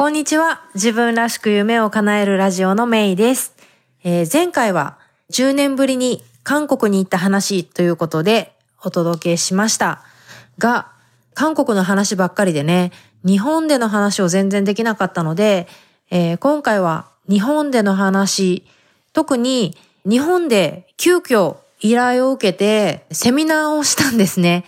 こんにちは。自分らしく夢を叶えるラジオのメイです。えー、前回は10年ぶりに韓国に行った話ということでお届けしました。が、韓国の話ばっかりでね、日本での話を全然できなかったので、えー、今回は日本での話、特に日本で急遽依頼を受けてセミナーをしたんですね。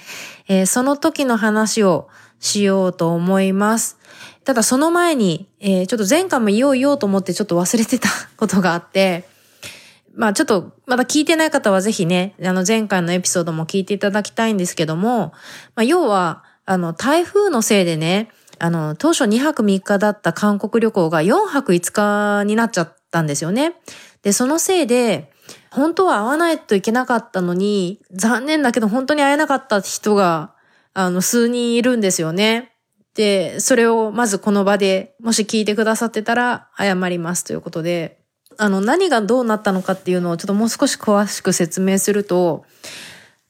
えー、その時の話をしようと思います。ただその前に、えー、ちょっと前回も言おう言おうと思ってちょっと忘れてたことがあって、まあちょっとまだ聞いてない方はぜひね、あの前回のエピソードも聞いていただきたいんですけども、まあ要は、あの台風のせいでね、あの当初2泊3日だった韓国旅行が4泊5日になっちゃったんですよね。で、そのせいで、本当は会わないといけなかったのに、残念だけど本当に会えなかった人が、あの、数人いるんですよね。で、それをまずこの場で、もし聞いてくださってたら謝りますということで、あの、何がどうなったのかっていうのをちょっともう少し詳しく説明すると、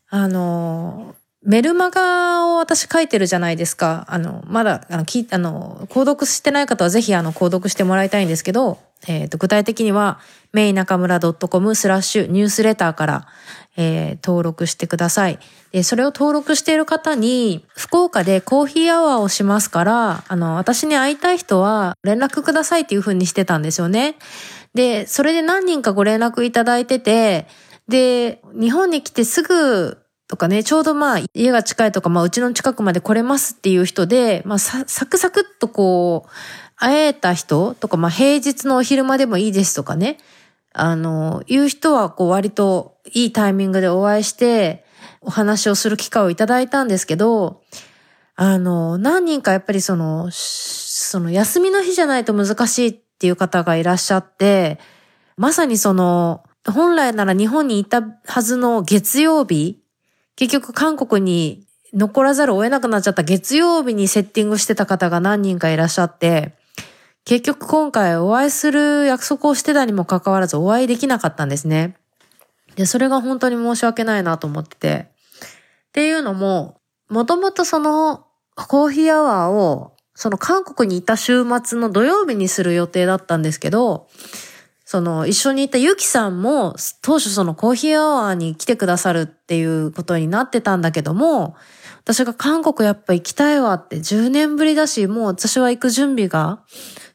あの、メルマガを私書いてるじゃないですか。あの、まだ、あの、き、あの、購読してない方はぜひ、あの、購読してもらいたいんですけど、えっ、ー、と、具体的には、メイナカムラ .com スラッシュニュースレターから、えー、登録してください。で、それを登録している方に、福岡でコーヒーアワーをしますから、あの、私に会いたい人は連絡くださいっていう風にしてたんですよね。で、それで何人かご連絡いただいてて、で、日本に来てすぐとかね、ちょうどまあ家が近いとか、まあうちの近くまで来れますっていう人で、まあサクサクっとこう、会えた人とか、まあ平日のお昼間でもいいですとかね、あの、いう人はこう割といいタイミングでお会いして、お話をする機会をいただいたんですけど、あの、何人かやっぱりその、その休みの日じゃないと難しいっていう方がいらっしゃって、まさにその、本来なら日本にいたはずの月曜日、結局韓国に残らざるを得なくなっちゃった月曜日にセッティングしてた方が何人かいらっしゃって、結局今回お会いする約束をしてたにもかかわらずお会いできなかったんですね。で、それが本当に申し訳ないなと思ってて。っていうのも、もともとそのコーヒーアワーを、その韓国にいた週末の土曜日にする予定だったんですけど、その一緒にいたユキさんも当初そのコーヒーアワーに来てくださるっていうことになってたんだけども、私が韓国やっぱ行きたいわって10年ぶりだし、もう私は行く準備が、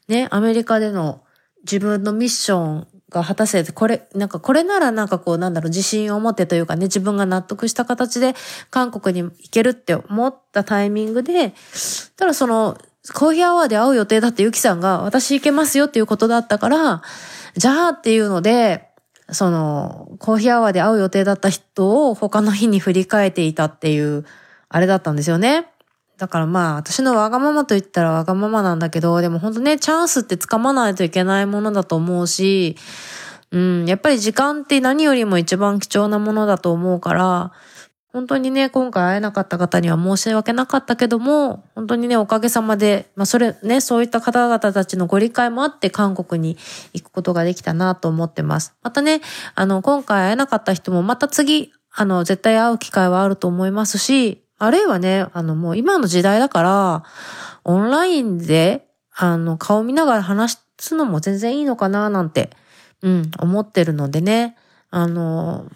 ね、アメリカでの自分のミッションが果たせて、これ、なんかこれならなんかこうなんだろう、自信を持ってというかね、自分が納得した形で韓国に行けるって思ったタイミングで、ただその、コーヒーアワーで会う予定だってゆきさんが、私行けますよっていうことだったから、じゃあっていうので、その、コーヒーアワーで会う予定だった人を他の日に振り返っていたっていう、あれだったんですよね。だからまあ、私のわがままと言ったらわがままなんだけど、でも本当ね、チャンスって掴まないといけないものだと思うし、うん、やっぱり時間って何よりも一番貴重なものだと思うから、本当にね、今回会えなかった方には申し訳なかったけども、本当にね、おかげさまで、まあそれね、そういった方々たちのご理解もあって韓国に行くことができたなと思ってます。またね、あの、今回会えなかった人もまた次、あの、絶対会う機会はあると思いますし、あるいはね、あのもう今の時代だから、オンラインで、あの、顔見ながら話すのも全然いいのかななんて、うん、思ってるのでね、あの、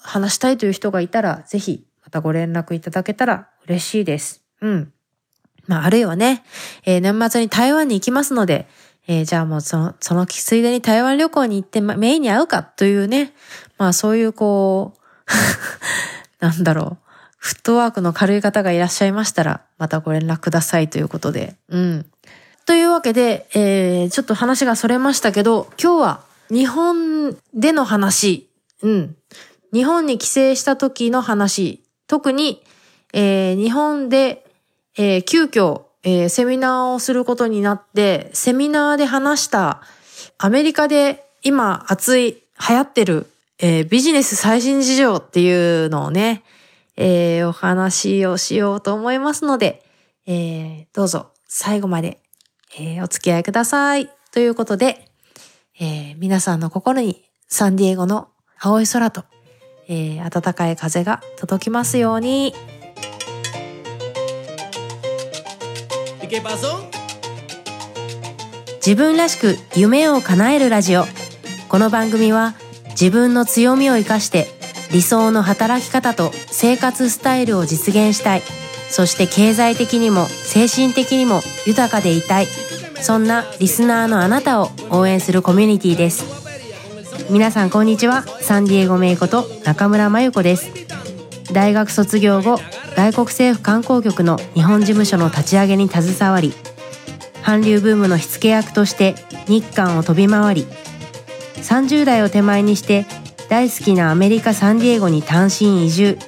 話したいという人がいたら、ぜひ、またご連絡いただけたら嬉しいです。うん。まあ、あるいはね、えー、年末に台湾に行きますので、えー、じゃあもうその、そのついでに台湾旅行に行って、ま、メインに会うかというね、まあそういうこう、なんだろう、フットワークの軽い方がいらっしゃいましたら、またご連絡くださいということで。うん。というわけで、えー、ちょっと話がそれましたけど、今日は日本での話、うん。日本に帰省した時の話、特に、えー、日本で、えー、急遽、えー、セミナーをすることになって、セミナーで話したアメリカで今熱い、流行ってる、えー、ビジネス最新事情っていうのをね、えー、お話をしようと思いますので、えー、どうぞ最後まで、えー、お付き合いください。ということで、えー、皆さんの心にサンディエゴの青い空と、えー、暖かい風が届きますように。自分らしく夢を叶えるラジオこの番組は自分の強みを生かして理想の働き方と生活スタイルを実現したい。そして経済的にも精神的にも豊かでいたい。そんなリスナーのあなたを応援するコミュニティです。皆さんこんにちは。サンディエゴメイコと中村真由子です。大学卒業後外国政府観光局の日本事務所の立ち上げに携わり韓流ブームの火付け役として日韓を飛び回り30代を手前にして大好きなアメリカ・サンディエゴに単身移住。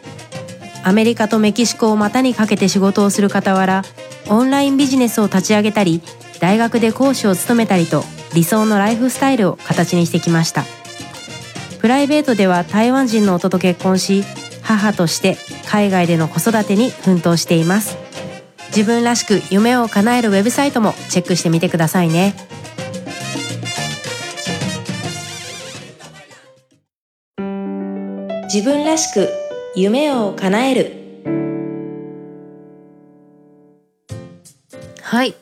アメリカとメキシコを股にかけて仕事をする傍らオンラインビジネスを立ち上げたり大学で講師を務めたりと理想のライフスタイルを形にしてきました。プライベートでは台湾人の夫と結婚し母として海外での子育てに奮闘しています。自分らしく夢を叶えるウェブサイトもチェックしてみてくださいね。自分らしく夢を叶えるはい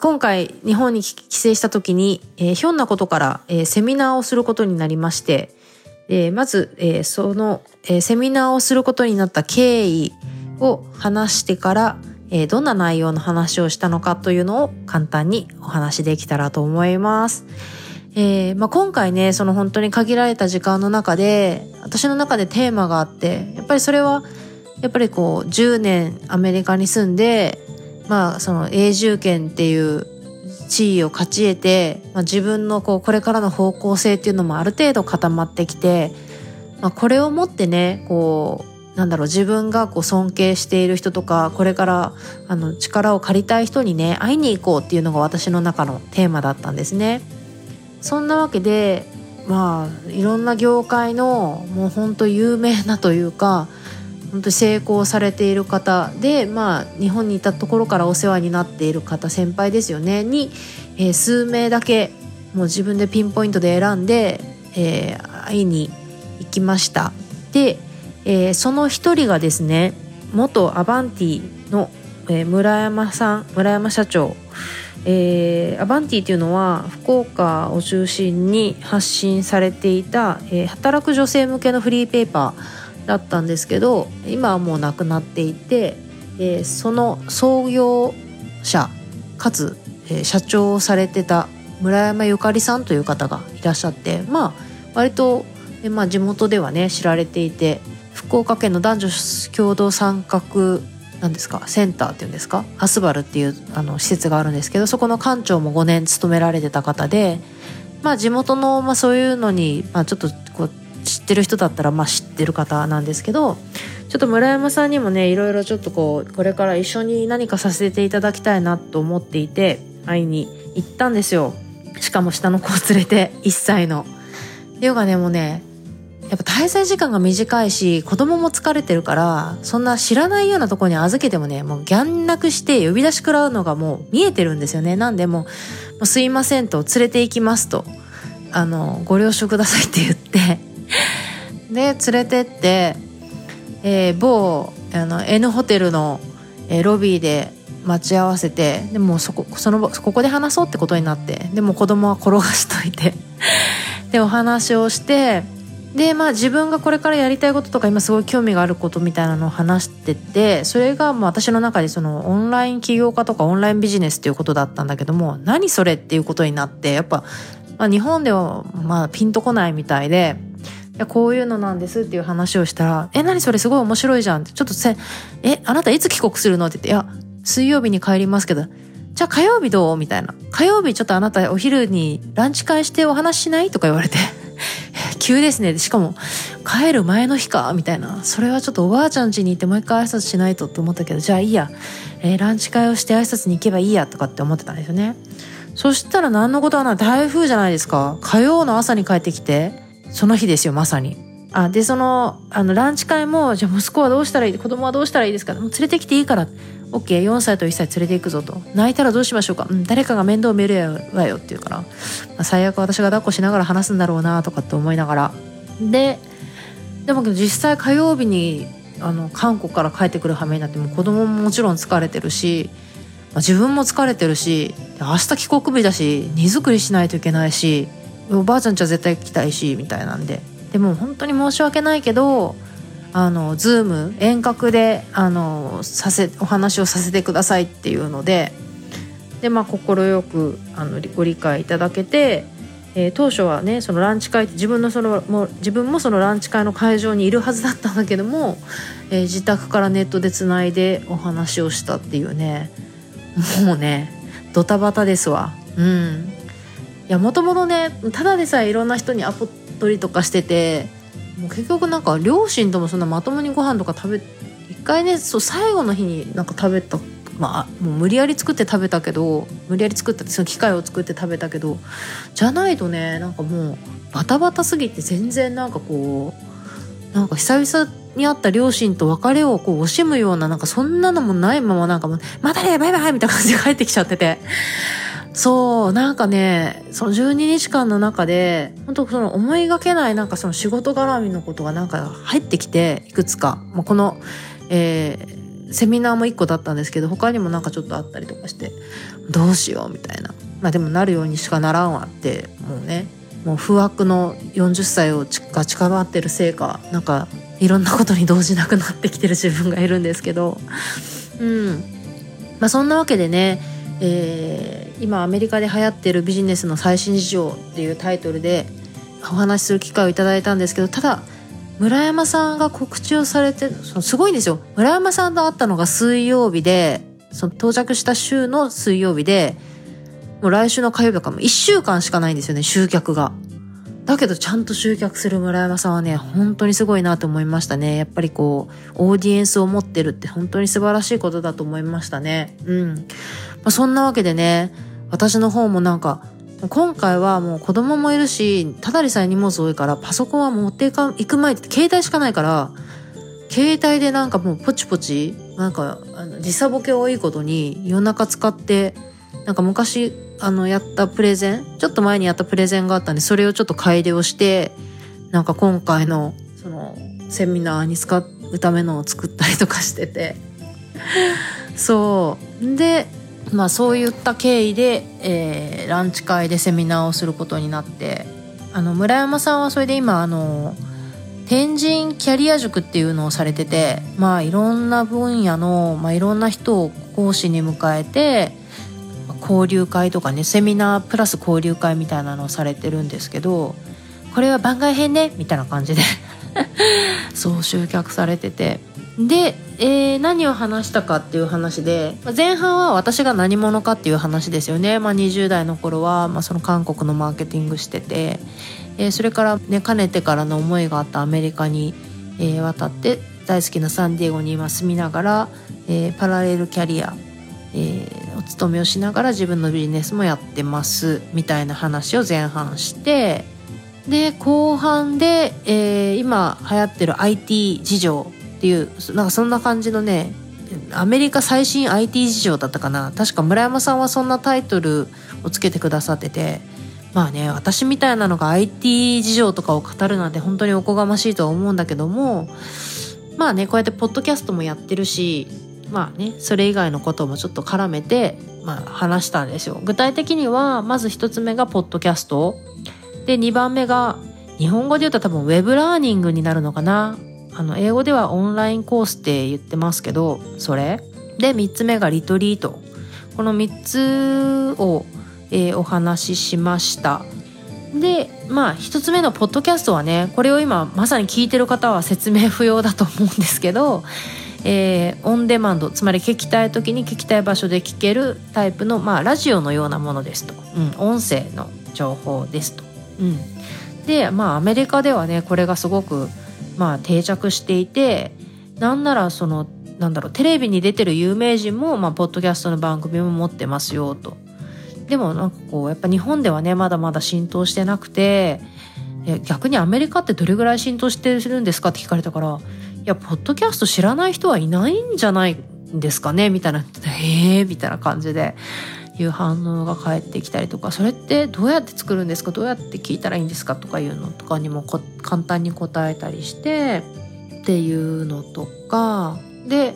今回日本に帰省した時に、えー、ひょんなことから、えー、セミナーをすることになりまして、えー、まず、えー、その、えー、セミナーをすることになった経緯を話してから、えー、どんな内容の話をしたのかというのを簡単にお話できたらと思います。えーまあ、今回ねその本当に限られた時間の中で私の中でテーマがあってやっぱりそれはやっぱりこう10年アメリカに住んでまあその永住権っていう地位を勝ち得て、まあ、自分のこうこれからの方向性っていうのもある程度固まってきて、まあ、これをもってねこうなんだろう自分がこう尊敬している人とかこれからあの力を借りたい人にね会いに行こうっていうのが私の中のテーマだったんですね。そんなわけでまあいろんな業界のもうほんと有名なというか本当成功されている方で、まあ、日本にいたところからお世話になっている方先輩ですよねに、えー、数名だけもう自分でピンポイントで選んで、えー、会いに行きました。で、えー、その一人がですね元アバンティの、えー、村山さん村山社長。えー、アバンティというのは福岡を中心に発信されていた、えー、働く女性向けのフリーペーパーだったんですけど今はもうなくなっていて、えー、その創業者かつ、えー、社長をされてた村山ゆかりさんという方がいらっしゃってまあ割と、えー、まあ、地元ではね知られていて福岡県の男女共同参画なんですか？センターっていうんですか？アスバルっていうあの施設があるんですけどそこの館長も5年勤められてた方でまあ地元の、まあ、そういうのに、まあ、ちょっとこう知ってる人だったらまあ知ってる方なんですけどちょっと村山さんにもねいろいろちょっとこうこれから一緒に何かさせていただきたいなと思っていて会いに行ったんですよ。しかも下の子を連れて1歳の。っていうかねもねやっぱ滞在時間が短いし子供も疲れてるからそんな知らないようなとこに預けてもねもうギャン泣して呼び出し食らうのがもう見えてるんですよね。なんでもう「すいません」と「連れて行きます」と「あのご了承ください」って言って で連れてって、えー、某あの N ホテルの、えー、ロビーで待ち合わせてでもそこそのここで話そうってことになってでも子供は転がしといて でお話をしてでまあ自分がこれからやりたいこととか今すごい興味があることみたいなのを話しててそれがもう私の中でそのオンライン起業家とかオンラインビジネスっていうことだったんだけども何それっていうことになってやっぱ、まあ、日本ではまあピンとこないみたいでいやこういうのなんですっていう話をしたら「え何それすごい面白いじゃん」ってちょっとせ「えあなたいつ帰国するの?」って言って「いや水曜日に帰りますけどじゃあ火曜日どう?」みたいな「火曜日ちょっとあなたお昼にランチ会してお話しない?」とか言われて急ですね。しかも帰る前の日かみたいな。それはちょっとおばあちゃん家に行ってもう一回挨拶しないとって思ったけどじゃあいいや、えー、ランチ会をして挨拶に行けばいいやとかって思ってたんですよね。そしたら何のことはない台風じゃないですか。火曜の朝に帰ってきてその日ですよまさに。あでそのあのランチ会もじゃあ息子はどうしたらいい子供はどうしたらいいですか。もう連れてきていいから。OK4 歳と1歳連れていくぞと。泣いたらどうしましょうか、うん、誰かが面倒見るわよって言うから、まあ、最悪私が抱っこしながら話すんだろうなとかって思いながら。ででも実際火曜日にあの韓国から帰ってくる羽目になっても子供ももちろん疲れてるしまあ、自分も疲れてるし明日帰国日だし荷造りしないといけないしおばあちゃんちは絶対来たいしみたいなんで。でも本当に申し訳ないけどあのズーム遠隔であのさせお話をさせてくださいっていうのででまあ快くあのご理解いただけて、えー、当初はねそのランチ会自分のそのもう自分もそのランチ会の会場にいるはずだったんだけども、えー、自宅からネットでつないでお話をしたっていうね。もうねドタバタですわ。うん。いやもともとねただでさえいろんな人にアポ取りとかしててもう結局なんか両親ともそんなまともにご飯とか食べ一回ねそう最後の日になんか食べたまあもう無理やり作って食べたけど無理やり作ったってその機械を作って食べたけどじゃないとねなんかもうバタバタすぎて全然なんかこうなんか久々に会った両親と別れをこう惜しむようななんかそんなのもないままなんかもう「またねバイバイ!」みたいな感じで帰ってきちゃっててそうなんかねその12日間の中で本当その思いがけないなんかその仕事絡みのことがなんか入ってきていくつか、まあ、この、えー、セミナーも1個だったんですけど他にもなんかちょっとあったりとかしてどうしようみたいな。まあでもなるようにしかならんわってもうねもう不惑の40歳をが近まってるせいかなんかいろんなことに動じなくなってきてる自分がいるんですけど。うん。まあそんなわけでねえー、今アメリカで流行ってるビジネスの最新事情っていうタイトルでお話しする機会をいただいたんですけどただ村山さんが告知をされてそのすごいんですよ。村山さんと会ったのが水曜日でその到着した週の水曜日でもう来週の火曜日とかも1週間しかないんですよね集客が。だけどちゃんと集客する村山さんはね本当にすごいなと思いましたね。やっぱりこうオーディエンスを持ってるって本当に素晴らしいことだと思いましたね。うん。まあ、そんなわけでね私の方もなんか今回はもう子供もいるしただでさえ荷物多いからパソコンは持っていか行く前って携帯しかないから携帯でなんかもうポチポチなんか時差ボケ多いことに夜中使ってなんか昔あのやったプレゼンちょっと前にやったプレゼンがあったんでそれをちょっと改良してなんか今回のそのセミナーに使うためのを作ったりとかしてて。そう。でまあそういった経緯で、えー、ランチ会でセミナーをすることになってあの村山さんはそれで今あの天神キャリア塾っていうのをされててまあいろんな分野の、まあ、いろんな人を講師に迎えて交流会とかねセミナープラス交流会みたいなのをされてるんですけどこれは番外編ねみたいな感じで そう集客されてて。で、えー、何を話したかっていう話で前半は私が何者かっていう話ですよね、まあ、20代の頃は、まあ、その韓国のマーケティングしてて、えー、それからねかねてからの思いがあったアメリカに、えー、渡って大好きなサンディエゴに今住みながら、えー、パラレルキャリア、えー、お勤めをしながら自分のビジネスもやってますみたいな話を前半してで後半で、えー、今流行ってる IT 事情っていうなんかそんな感じのねアメリカ最新 IT 事情だったかな。確か村山さんはそんなタイトルをつけてくださってて。まあね私みたいなのが IT 事情とかを語るなんて本当におこがましいとは思うんだけども。まあねこうやってポッドキャストもやってるしまあねそれ以外のこともちょっと絡めて、まあ、話したんですよ。具体的にはまず一つ目がポッドキャスト。で2番目が日本語で言うと多分ウェブラーニングになるのかな。あの英語ではオンラインコースって言ってますけどそれ？で3つ目がリトリート。この3つを、えー、お話ししました。でまあ1つ目のポッドキャストはねこれを今まさに聞いてる方は説明不要だと思うんですけど、えー、オンデマンドつまり聞きたい時に聞きたい場所で聞けるタイプの、まあ、ラジオのようなものですと、うん、音声の情報ですと。うん、でまあアメリカではねこれがすごくまあ定着していてなんならそのなんだろうテレビに出てる有名人も、まあ、ポッドキャストの番組も持ってますよと。でもなんかこうやっぱ日本ではねまだまだ浸透してなくて逆にアメリカってどれぐらい浸透してるんですかって聞かれたからいやポッドキャスト知らない人はいないんじゃないんですかねみたいな「へえ」みたいな感じでいう反応が返ってきたりとかそれってどうやって作るんですか？どうやって聞いたらいいんですか？とかいうのとかにも簡単に答えたりしてっていうのとか。で、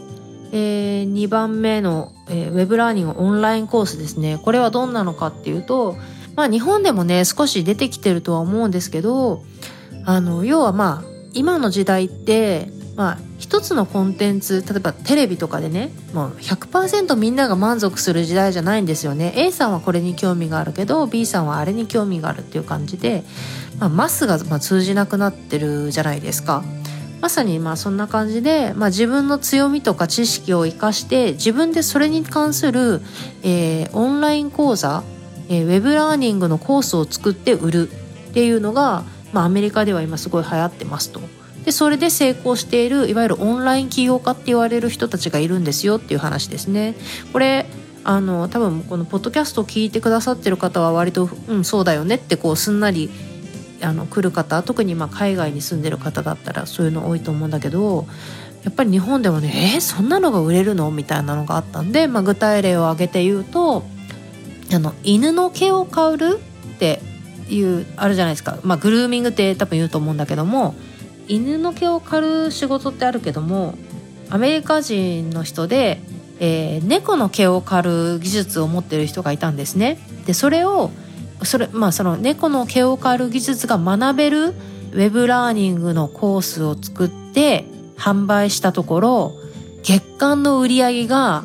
えー、2番目のえー、ウェブラーニングオンラインコースですね。これはどんなのかっていうと、まあ日本でもね、少し出てきてるとは思うんですけど、あの、要はまあ、今の時代って、まあ、一つのコンテンツ例えばテレビとかでねもう100%みんなが満足する時代じゃないんですよね A さんはこれに興味があるけど B さんはあれに興味があるっていう感じで、まあ、マスがま通じなくなってるじゃないですか。まさにまあそんな感じで、まあ、自分の強みとか知識を生かして自分でそれに関する、えー、オンライン講座、えー、ウェブラーニングのコースを作って売るっていうのが、まあ、アメリカでは今すごい流行ってますと。でそれで成功しているいわゆるオンライン起業家って言われる人たちがいるんですよっていう話ですね。これあの多分このポッドキャストを聞いてくださってる方は割とうんそうだよねってこうすんなりあの来る方特にまあ海外に住んでる方だったらそういうの多いと思うんだけどやっぱり日本でもねえー、そんなのが売れるの？みたいなのがあったんで、まあ、具体例を挙げて言うとあの犬の毛を刈るっていうあるじゃないですか、まあ、グルーミングって多分言うと思うんだけども犬の毛を刈る仕事ってあるけどもアメリカ人の人で、えー、猫の毛を刈る技術を持ってる人がいたんですね。でそれをそれまあその猫の毛を刈る技術が学べるウェブラーニングのコースを作って販売したところ月間の売り上げが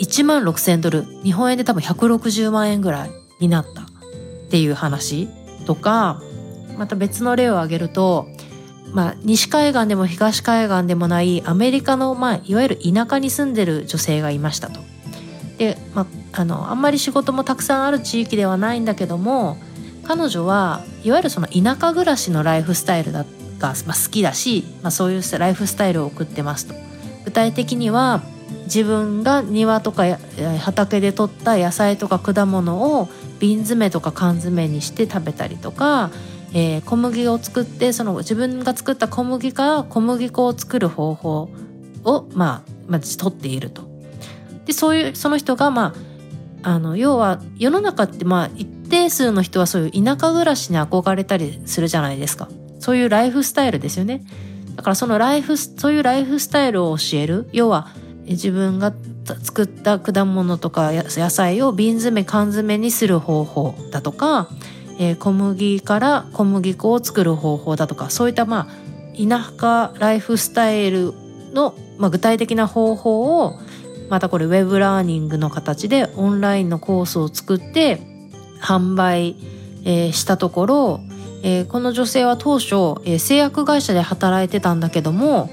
1万6000ドル日本円で多分160万円ぐらいになったっていう話とかまた別の例を挙げるとまあ、西海岸でも東海岸でもないアメリカの、まあ、いわゆる田舎に住んでる女性がいましたと。で、まあ、あのあんまり仕事もたくさんある地域ではないんだけども彼女はいわゆるその田舎暮らしのライフスタイルが、まあ、好きだし、まあ、そういうライフスタイルを送ってますと。具体的には自分が庭とか畑で採った野菜とか果物を瓶詰めとか缶詰にして食べたりとかえー、小麦を作ってその自分が作った小麦から小麦粉を作る方法を、まあ、まあ、取っていると。でそういうその人がまああの要は世の中ってまあ一定数の人はそういう田舎暮らしに憧れたりするじゃないですか。そういうライフスタイルですよね。だからそのライフそういうライフスタイルを教える要は自分が作った果物とか野菜を瓶詰め缶詰にする方法だとかえー、小麦から小麦粉を作る方法だとかそういったまあ田舎ライフスタイルの、まあ、具体的な方法をまたこれウェブラーニングの形でオンラインのコースを作って販売、えー、したところ、えー、この女性は当初、えー、製薬会社で働いてたんだけども、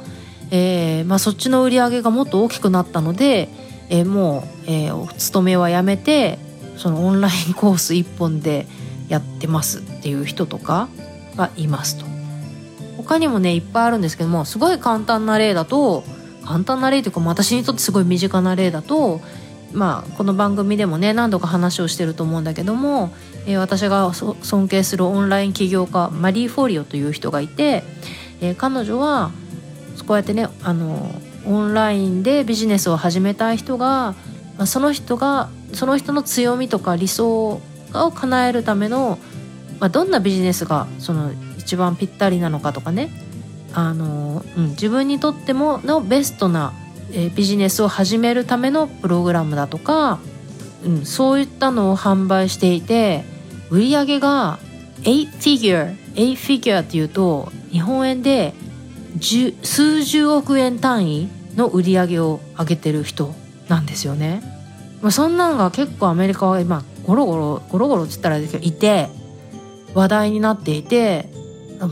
えーまあ、そっちの売り上げがもっと大きくなったので、えー、もう、えー、お勤めはやめてそのオンラインコース一本でやってますっていう人とかがいますと。他にもねいっぱいあるんですけどもすごい簡単な例だと簡単な例というか私にとってすごい身近な例だとまあこの番組でもね何度か話をしてると思うんだけども、えー、私が尊敬するオンライン起業家マリー・フォリオという人がいて、えー、彼女はこうやってねあのオンラインでビジネスを始めたい人が、まあ、その人がその人の強みとか理想を叶えるための、まあ、どんなビジネスがその一番ぴったりなのかとかねあの、うん、自分にとってものベストな、えビジネスを始めるためのプログラムだとか、うん、そういったのを販売していて売り上げが8 figure 8 figure っていうと日本円で数十億円単位の売り上げを上げてる人なんですよね。まあ、そんなのが結構アメリカは今ゴロゴロゴロゴロって言ったらいて話題になっていて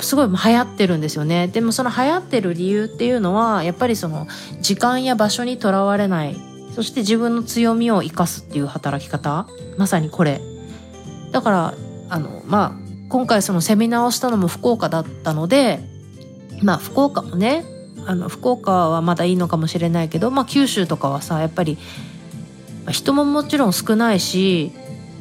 すごい流行ってるんですよね。でもその流行ってる理由っていうのはやっぱりその時間や場所にとらわれない。そして自分の強みを生かすっていう働き方。まさにこれ。だからあのまあ今回そのセミナーをしたのも福岡だったのでまあ福岡もねあの福岡はまだいいのかもしれないけど、まあ、九州とかはさやっぱり人ももちろん少ないし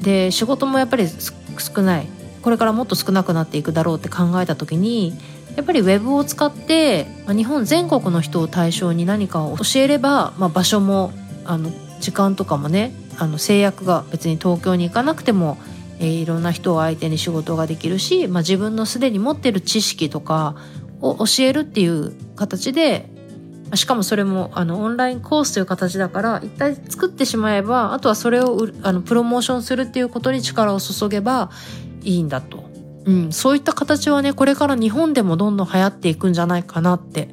で仕事もやっぱり少ない。これからもっと少なくなっていくだろうって考えた時にやっぱりウェブを使って、ま、日本全国の人を対象に何かを教えれば、まあ、場所もあの時間とかもねあの制約が別に東京に行かなくても、えー、いろんな人を相手に仕事ができるし、まあ、自分のすでに持ってる知識とかを教えるっていう形でしかもそれもあのオンラインコースという形だから一体作ってしまえばあとはそれをあのプロモーションするっていうことに力を注げばいいんだと、うん、そういった形はねこれから日本でもどんどん流行っていくんじゃないかなって、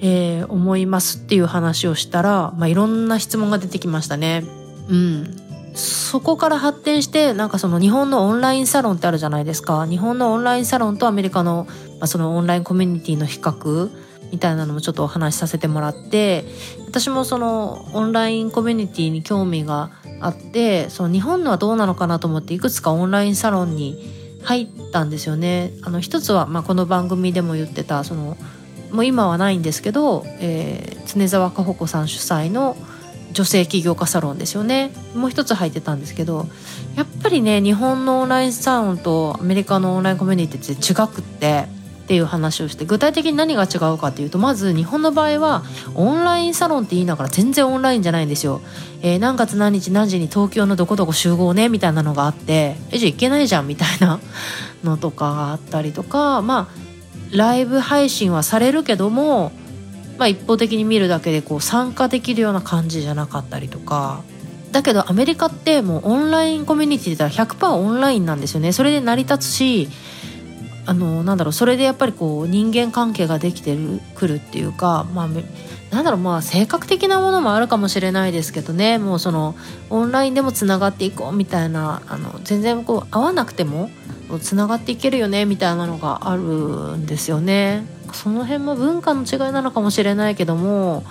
えー、思いますっていう話をしたら、まあ、いろんな質問が出てきましたね。うん、そこから発展してなんかその日本のオンラインサロンってあるじゃないですか。日本のオンラインサロンとアメリカの、まあ、そのオンラインコミュニティの比較みたいなのもちょっとお話しさせてもらって私もそのオンラインコミュニティに興味があってその日本のはどうなのかなと思っていくつかオンラインサロンに入ったんですよね。あの一つは、まあ、この番組でも言ってたそのもう今はないんですけど、えー、常沢かほ子さん主催の女性起業家サロンですよねもう一つ入ってたんですけどやっぱりね日本のオンラインサロンとアメリカのオンラインコミュニティって違くってっていう話をして具体的に何が違うかっていうとまず日本の場合はオンラインサロンって言いながら全然オンラインじゃないんですよ。えー、何月何日何時に東京のどこどこ集合ねみたいなのがあってえじゃあ行けないじゃんみたいなのとかがあったりとかまあライブ配信はされるけども、まあ、一方的に見るだけでこう参加できるような感じじゃなかったりとかだけどアメリカってもうオンラインコミュニティだったら100%オンラインなんですよねそれで成り立つしあのなんだろうそれでやっぱりこう人間関係ができてるくるっていうかまあなんだろうまあ性格的なものもあるかもしれないですけどねもうそのオンラインでもつながっていこうみたいなあの全然こう会わなくてもつながっていけるよねみたいなのがあるんですよね。その辺も文化の違いなのかもしれないけども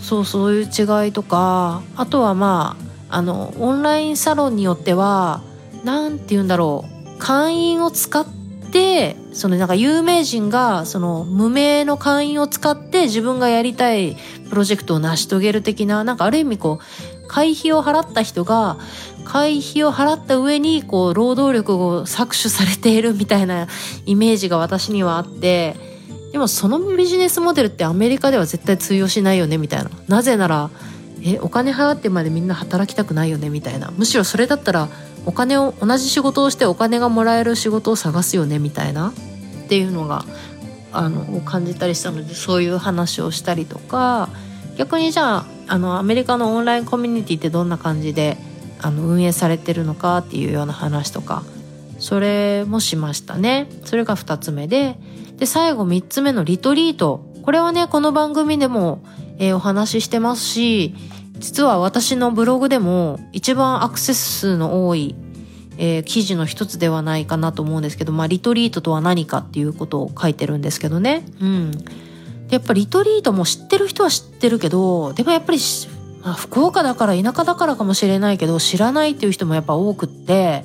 そうそういう違いとかあとはまああのオンラインサロンによっては何て言うんだろう会員を使ってでそのなんか有名人がその無名の会員を使って自分がやりたいプロジェクトを成し遂げる的ななんかある意味こう会費を払った人が会費を払った上にこう労働力を搾取されているみたいなイメージが私にはあってでもそのビジネスモデルってアメリカでは絶対通用しないよねみたいな。なぜならえお金払ってまでみんな働きたくないよねみたいな。むしろそれだったらお金を同じ仕事をしてお金がもらえる仕事を探すよねみたいな。っていうのがあの感じたりしたのでそういう話をしたりとか。逆にじゃああのアメリカのオンラインコミュニティってどんな感じであの運営されてるのかっていうような話とか。それもしましたね。それが2つ目で。で最後3つ目のリトリート。これはねこの番組でも、えー、お話ししてますし実は私のブログでも一番アクセス数の多い、えー、記事の一つではないかなと思うんですけど、まあ、リトリートとは何かっていうことを書いてるんですけどね。うん。で、やっぱリトリートも知ってる人は知ってるけど、でもやっぱり、まあ、福岡だから田舎だからかもしれないけど、知らないっていう人もやっぱ多くって、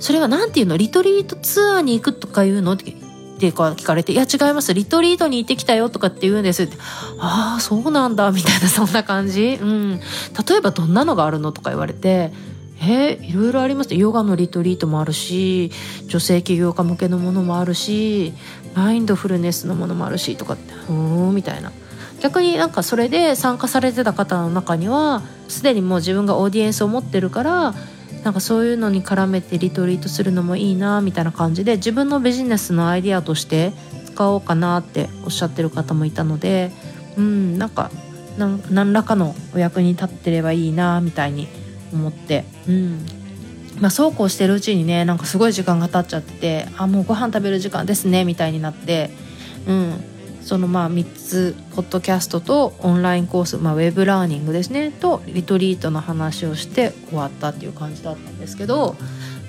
それは何て言うの？リトリートツアーに行くとかいうの？ってって聞かれて、いや違います、リトリートに行ってきたよとかって言うんですって、ああ、そうなんだ、みたいな そんな感じ。うん。例えばどんなのがあるの？とか言われて、えいろいろありますヨガのリトリートもあるし、女性起業家向けのものもあるし、マインドフルネスのものもあるし、とかって、ふーん、みたいな。逆になんかそれで参加されてた方の中には、すでにもう自分がオーディエンスを持ってるから、なんかそういうのに絡めてリトリートするのもいいなみたいな感じで自分のビジネスのアイディアとして使おうかなっておっしゃってる方もいたのでうんなんか何らかのお役に立ってればいいなみたいに思ってうん。まあそうこうしてるうちにねなんかすごい時間が経っちゃっててあもうご飯食べる時間ですねみたいになってうん。そのまあ3つポッドキャストとオンラインコース、まあ、ウェブラーニングですねとリトリートの話をして終わったっていう感じだったんですけど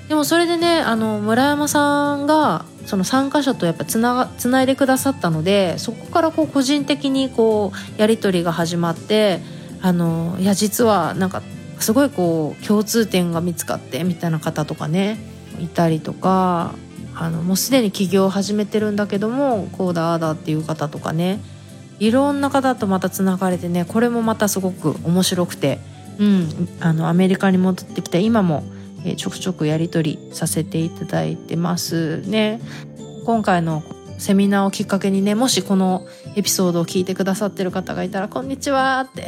でもそれでねあの村山さんがその参加者とやっぱつながつないでくださったのでそこからこう個人的にこうやり取りが始まってあのいや実はなんかすごいこう共通点が見つかってみたいな方とかねいたりとかあのもうすでに起業を始めてるんだけどもこうだああだっていう方とかねいろんな方とまたつながれてねこれもまたすごく面白くて、うん、あのアメリカに戻ってきて今も、えー、ちょくちょくやり取りさせていただいてますね。今回のセミナーをきっかけにねもしこのエピソードを聞いてくださってる方がいたら「こんにちは」って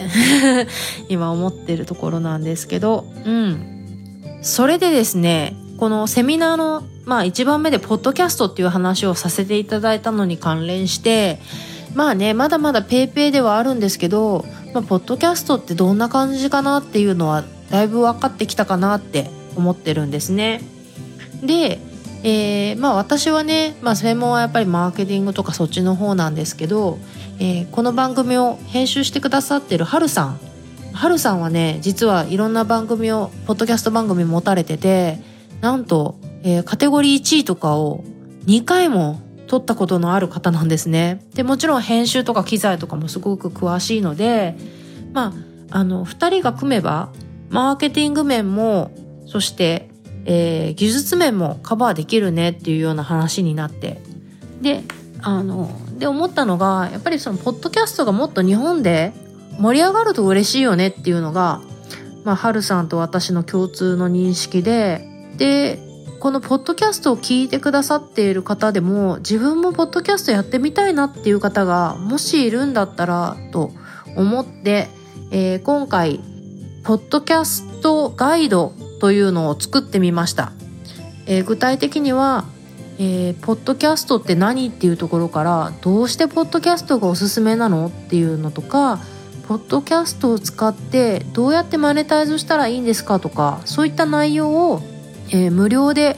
今思ってるところなんですけどうんそれでですねこのセミナーの、まあ一番目でポッドキャストっていう話をさせていただいたのに関連して、まあねまだまだ PayPay ではあるんですけど、まあ、ポッドキャストってどんな感じかなっていうのはだいぶ分かってきたかなって思ってるんですね。で、えー、まあ私はね、まあ、専門はやっぱりマーケティングとかそっちの方なんですけど、えー、この番組を編集してくださってるはるさんはるさんはね実はいろんな番組をポッドキャスト番組持たれててなんと、えー、カテゴリー1位とかを2回も取ったことのある方なんですね。でもちろん編集とか機材とかもすごく詳しいのでまああの2人が組めばマーケティング面もそして、えー、技術面もカバーできるねっていうような話になってであので思ったのがやっぱりそのポッドキャストがもっと日本で盛り上がると嬉しいよねっていうのが、まあ、はるさんと私の共通の認識ででこのポッドキャストを聞いてくださっている方でも自分もポッドキャストやってみたいなっていう方がもしいるんだったらと思って、えー、今回ポッドキャストガイドというのを作ってみました。えー、具体的には、えー、ポッドキャストって何っていうところからどうしてポッドキャストがおすすめなのっていうのとかポッドキャストを使ってどうやってマネタイズしたらいいんですかとかそういった内容をえー、無料で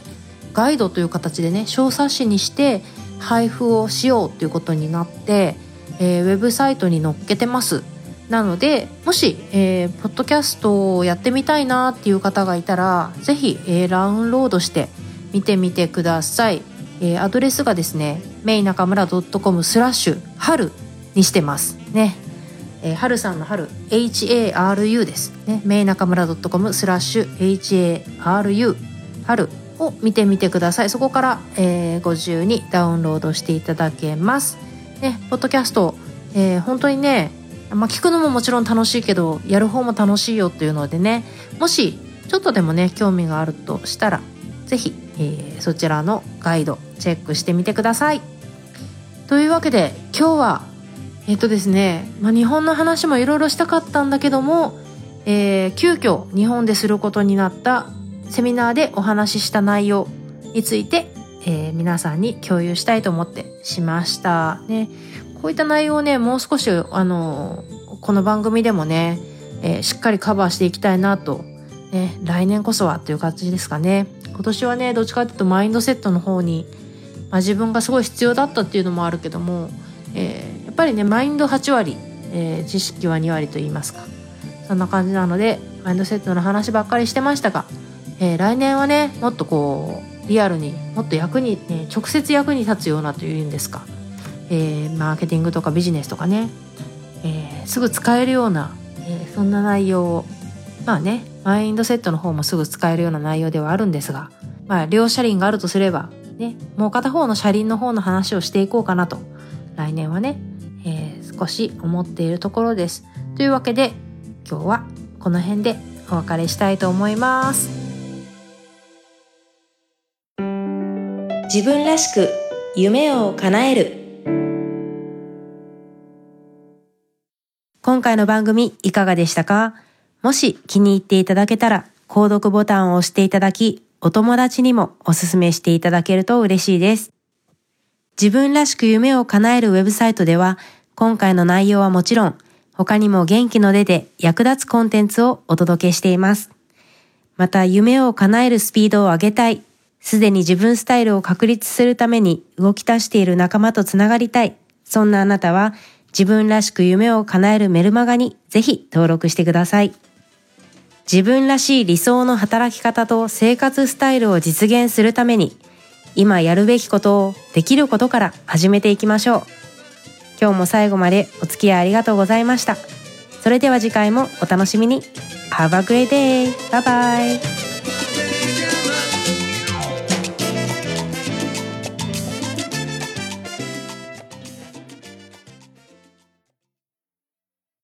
ガイドという形でね小冊子にして配布をしようということになって、えー、ウェブサイトに載っけてます。なのでもし、えー、ポッドキャストをやってみたいなっていう方がいたら是非、えー、ダウンロードして見てみてください、えー、アドレスがですねメイナカムラ .com スラッシュ春にしてますね。えー、春さんの春 HARU ですね。メイナカムラ .com スラッシュ HARU 春を見てみてくださいそこから、えー、ご自由にダウンロードしていただけますねポッドキャスト、えー、本当にねまあ、聞くのももちろん楽しいけどやる方も楽しいよっていうのでねもしちょっとでもね興味があるとしたら是非、えー、そちらのガイドチェックしてみてください。というわけで今日はえっ、とですね、まあ、日本の話もいろいろしたかったんだけども、えー、急遽日本ですることになったセミナーでお話しした内容について、えー、皆さんに共有したいと思ってしました。ね、こういった内容をね、もう少し、あの、この番組でもね、えー、しっかりカバーしていきたいなと、ね、来年こそはという感じですかね。今年はね、どっちかっていうとマインドセットの方に、まあ、自分がすごい必要だったっていうのもあるけども、えー、やっぱりね、マインド8割、え、知識は2割と言いますか。そんな感じなので、マインドセットの話ばっかりしてましたが、えー、来年はねもっとこうリアルにもっと役に、ね、直接役に立つようなというんですか、えー、マーケティングとかビジネスとかね、えー、すぐ使えるような、えそんな内容をまあねマインドセットの方もすぐ使えるような内容ではあるんですが、まあ、両車輪があるとすれば、ね、もう片方の車輪の方の話をしていこうかなと来年はね、え少し思っているところです。というわけで今日はこの辺でお別れしたいと思います。自分らしく夢を叶える今回の番組いかがでしたか？もし気に入っていただけたら購読ボタンを押していただきお友達にもおすすめしていただけると嬉しいです。自分らしく夢を叶えるウェブサイトでは今回の内容はもちろん他にも元気の出で役立つコンテンツをお届けしています。また夢を叶えるスピードを上げたいすでに自分スタイルを確立するために動き出している仲間とつながりたい。そんなあなたは自分らしく夢を叶えるメルマガにぜひ登録してください。自分らしい理想の働き方と生活スタイルを実現するために今やるべきことをできることから始めていきましょう。今日も最後までお付き合いありがとうございました。それでは次回もお楽しみに。Have a great day! Bye bye!